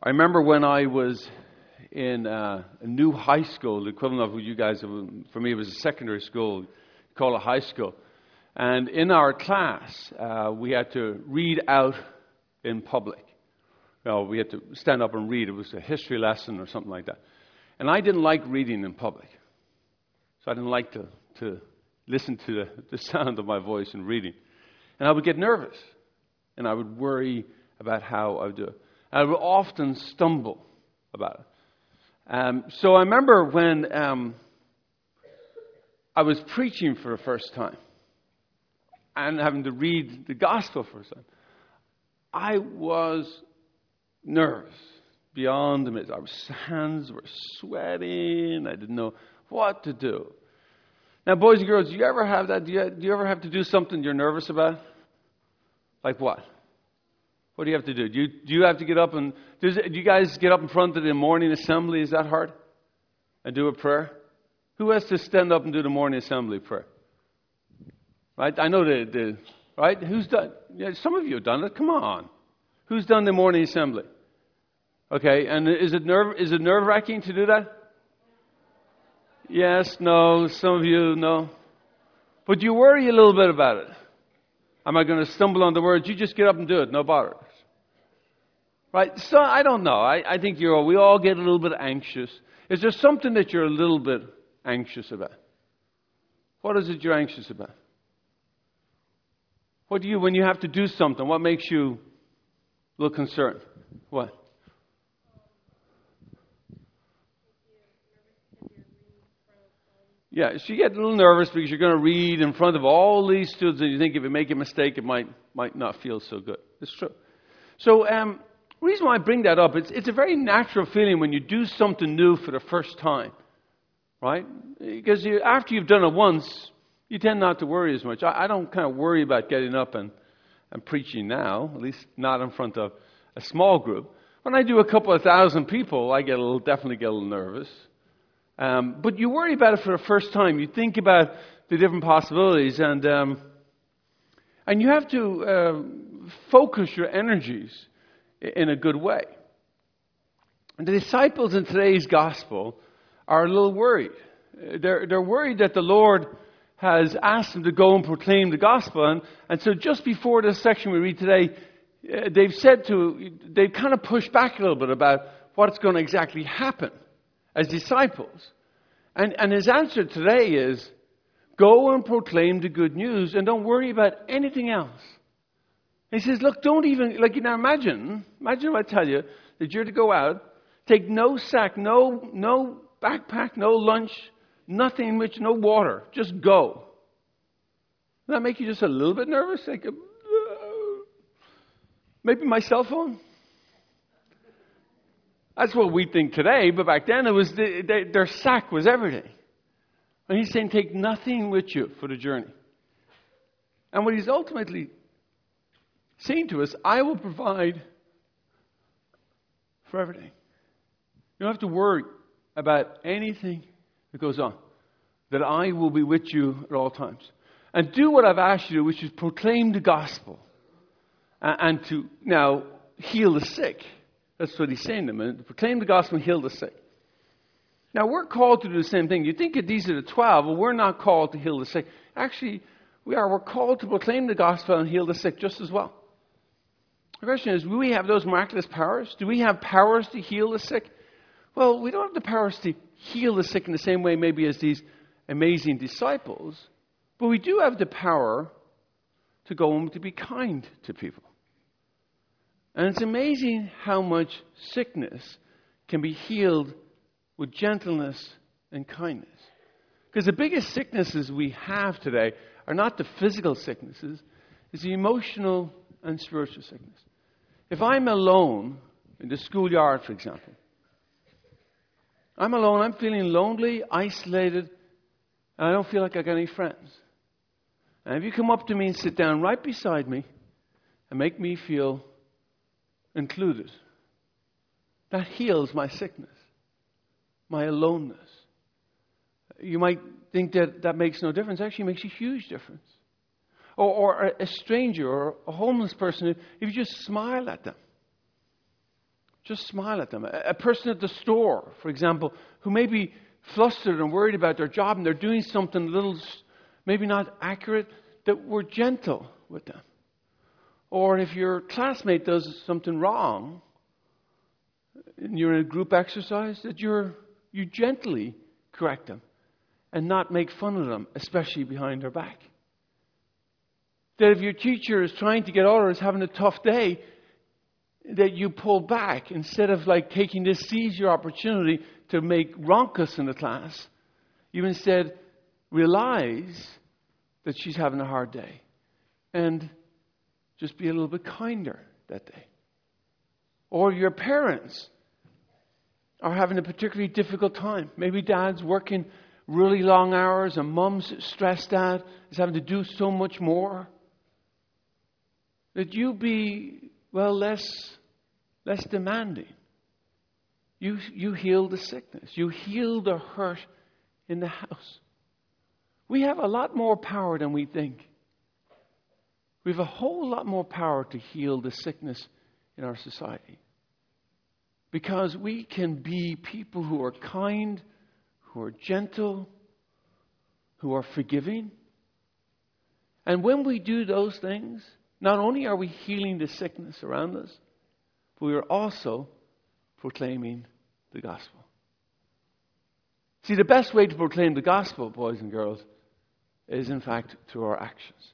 I remember when I was in uh, a new high school, the equivalent of what you guys, for me, it was a secondary school, call it high school. And in our class, uh, we had to read out in public. We had to stand up and read. It was a history lesson or something like that. And I didn't like reading in public. So I didn't like to, to listen to the, the sound of my voice in reading. And I would get nervous. And I would worry about how I would do it. I would often stumble about it. Um, so I remember when um, I was preaching for the first time and having to read the gospel for the first time, I was nervous beyond the measure. My hands were sweating. I didn't know what to do. Now, boys and girls, do you ever have that? Do you, do you ever have to do something you're nervous about? Like what? What do you have to do? Do you, do you have to get up and does, do you guys get up in front of the morning assembly? Is that hard? And do a prayer? Who has to stand up and do the morning assembly prayer? Right? I know the, the right? Who's done? Yeah, some of you have done it. Come on. Who's done the morning assembly? Okay, and is it nerve is it nerve wracking to do that? Yes, no. Some of you no. But you worry a little bit about it. Am I going to stumble on the words? You just get up and do it. No bother. Right? So I don't know. I, I think you're, we all get a little bit anxious. Is there something that you're a little bit anxious about? What is it you're anxious about? What do you, when you have to do something, what makes you little concerned? What? Yeah, so you get a little nervous because you're going to read in front of all these students, and you think if you make a mistake, it might might not feel so good. It's true. So, um, reason why I bring that up, it's, it's a very natural feeling when you do something new for the first time, right? Because you, after you've done it once, you tend not to worry as much. I, I don't kind of worry about getting up and, and preaching now, at least not in front of a small group. When I do a couple of thousand people, I get a little, definitely get a little nervous. Um, but you worry about it for the first time. You think about the different possibilities, and um, and you have to uh, focus your energies in a good way. And the disciples in today's gospel are a little worried. They're, they're worried that the Lord has asked them to go and proclaim the gospel. And, and so just before this section we read today, uh, they've said to, they've kind of pushed back a little bit about what's going to exactly happen as disciples. And, and his answer today is go and proclaim the good news and don't worry about anything else. He says, look, don't even, like, you now imagine, imagine if I tell you that you're to go out, take no sack, no, no backpack, no lunch, nothing which, no water, just go. Does that make you just a little bit nervous? Like, uh, maybe my cell phone? That's what we think today, but back then it was the, they, their sack was everything. And he's saying, take nothing with you for the journey. And what he's ultimately saying to us, I will provide for everything. You don't have to worry about anything that goes on. That I will be with you at all times. And do what I've asked you to, which is proclaim the gospel. And, to now heal the sick. That's what he's saying to them. Proclaim the gospel and heal the sick. Now, we're called to do the same thing. You think that these are the 12, well, we're not called to heal the sick. Actually, we are. We're called to proclaim the gospel and heal the sick just as well. The question is, do we have those miraculous powers? Do we have powers to heal the sick? Well, we don't have the powers to heal the sick in the same way, maybe, as these amazing disciples, but we do have the power to go and to be kind to people. And it's amazing how much sickness can be healed with gentleness and kindness. Because the biggest sicknesses we have today are not the physical sicknesses, it's the emotional and spiritual sickness. If I'm alone in the schoolyard, for example, I'm alone, I'm feeling lonely, isolated, and I don't feel like I got any friends. And if you come up to me and sit down right beside me and make me feel included, that heals my sickness, my aloneness. You might think that that makes no difference. Actually, makes a huge difference or, or a stranger or a homeless person, if you just smile at them, Just smile at them. A, a person at the store, for example, who may be flustered and worried about their job and they're doing something a little, maybe not accurate, that we're gentle with them. Or if your classmate does something wrong, and you're in a group exercise, that you're, you gently correct them and not make fun of them, especially behind their back. That if your teacher is trying to get or is having a tough day, that you pull back instead of like taking this seize your opportunity to make ronkus in the class. You instead realize that she's having a hard day and just be a little bit kinder that day. Or your parents are having a particularly difficult time. Maybe dad's working really long hours and mom's stressed out, is having to do so much more. That you be, well, less, less demanding. You, you heal the sickness. You heal the hurt in the house. We have a lot more power than we think. We have a whole lot more power to heal the sickness in our society. Because we can be people who are kind, who are gentle, who are forgiving. And when we do those things, not only are we healing the sickness around us, but we are also proclaiming the gospel. See, the best way to proclaim the gospel, boys and girls, is in fact through our actions.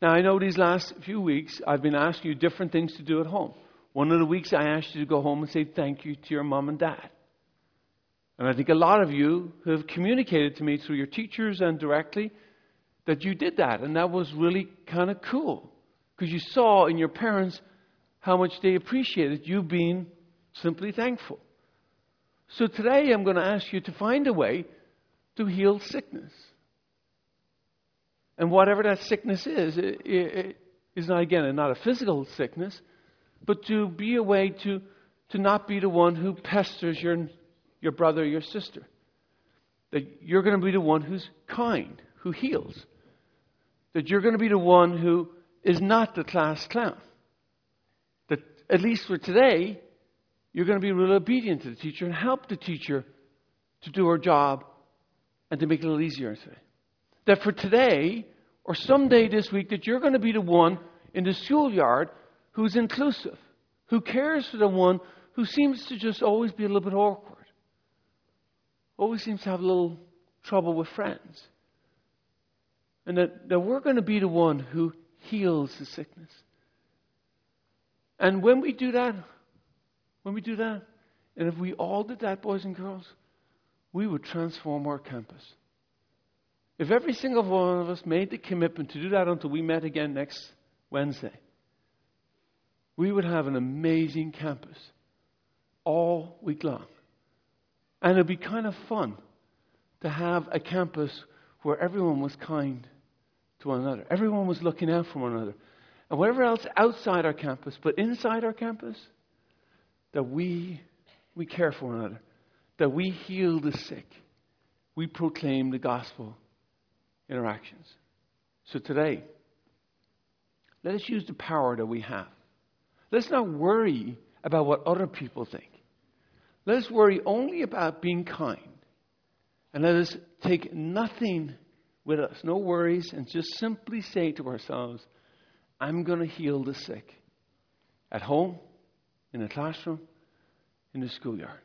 Now, I know these last few weeks I've been asking you different things to do at home. One of the weeks I asked you to go home and say thank you to your mom and dad. And I think a lot of you have communicated to me through your teachers and directly that you did that. And that was really kind of cool because you saw in your parents how much they appreciated you being simply thankful. So today I'm going to ask you to find a way to heal sickness. And whatever that sickness is, it, it is not, again, not a physical sickness, but to be a way to, to not be the one who pesters your, your brother or your sister. That you're going to be the one who's kind, who heals. That you're going to be the one who is not the class clown. That, at least for today, you're going to be really obedient to the teacher and help the teacher to do her job and to make it a little easier today that for today or someday this week that you're going to be the one in the schoolyard who's inclusive, who cares for the one who seems to just always be a little bit awkward, always seems to have a little trouble with friends. And that, that we're going to be the one who heals the sickness. And when we do that, when we do that, and if we all did that, boys and girls, we would transform our campus. If every single one of us made the commitment to do that until we met again next Wednesday, we would have an amazing campus all week long. And it'd be kind of fun to have a campus where everyone was kind to one another. Everyone was looking out for one another. And whatever else outside our campus, but inside our campus, that we, we care for one another, that we heal the sick, we proclaim the gospel interactions. So today, let us use the power that we have. Let's not worry about what other people think. Let us worry only about being kind. And let us take nothing with us, no worries, and just simply say to ourselves, I'm going to heal the sick at home, in the classroom, in the schoolyard.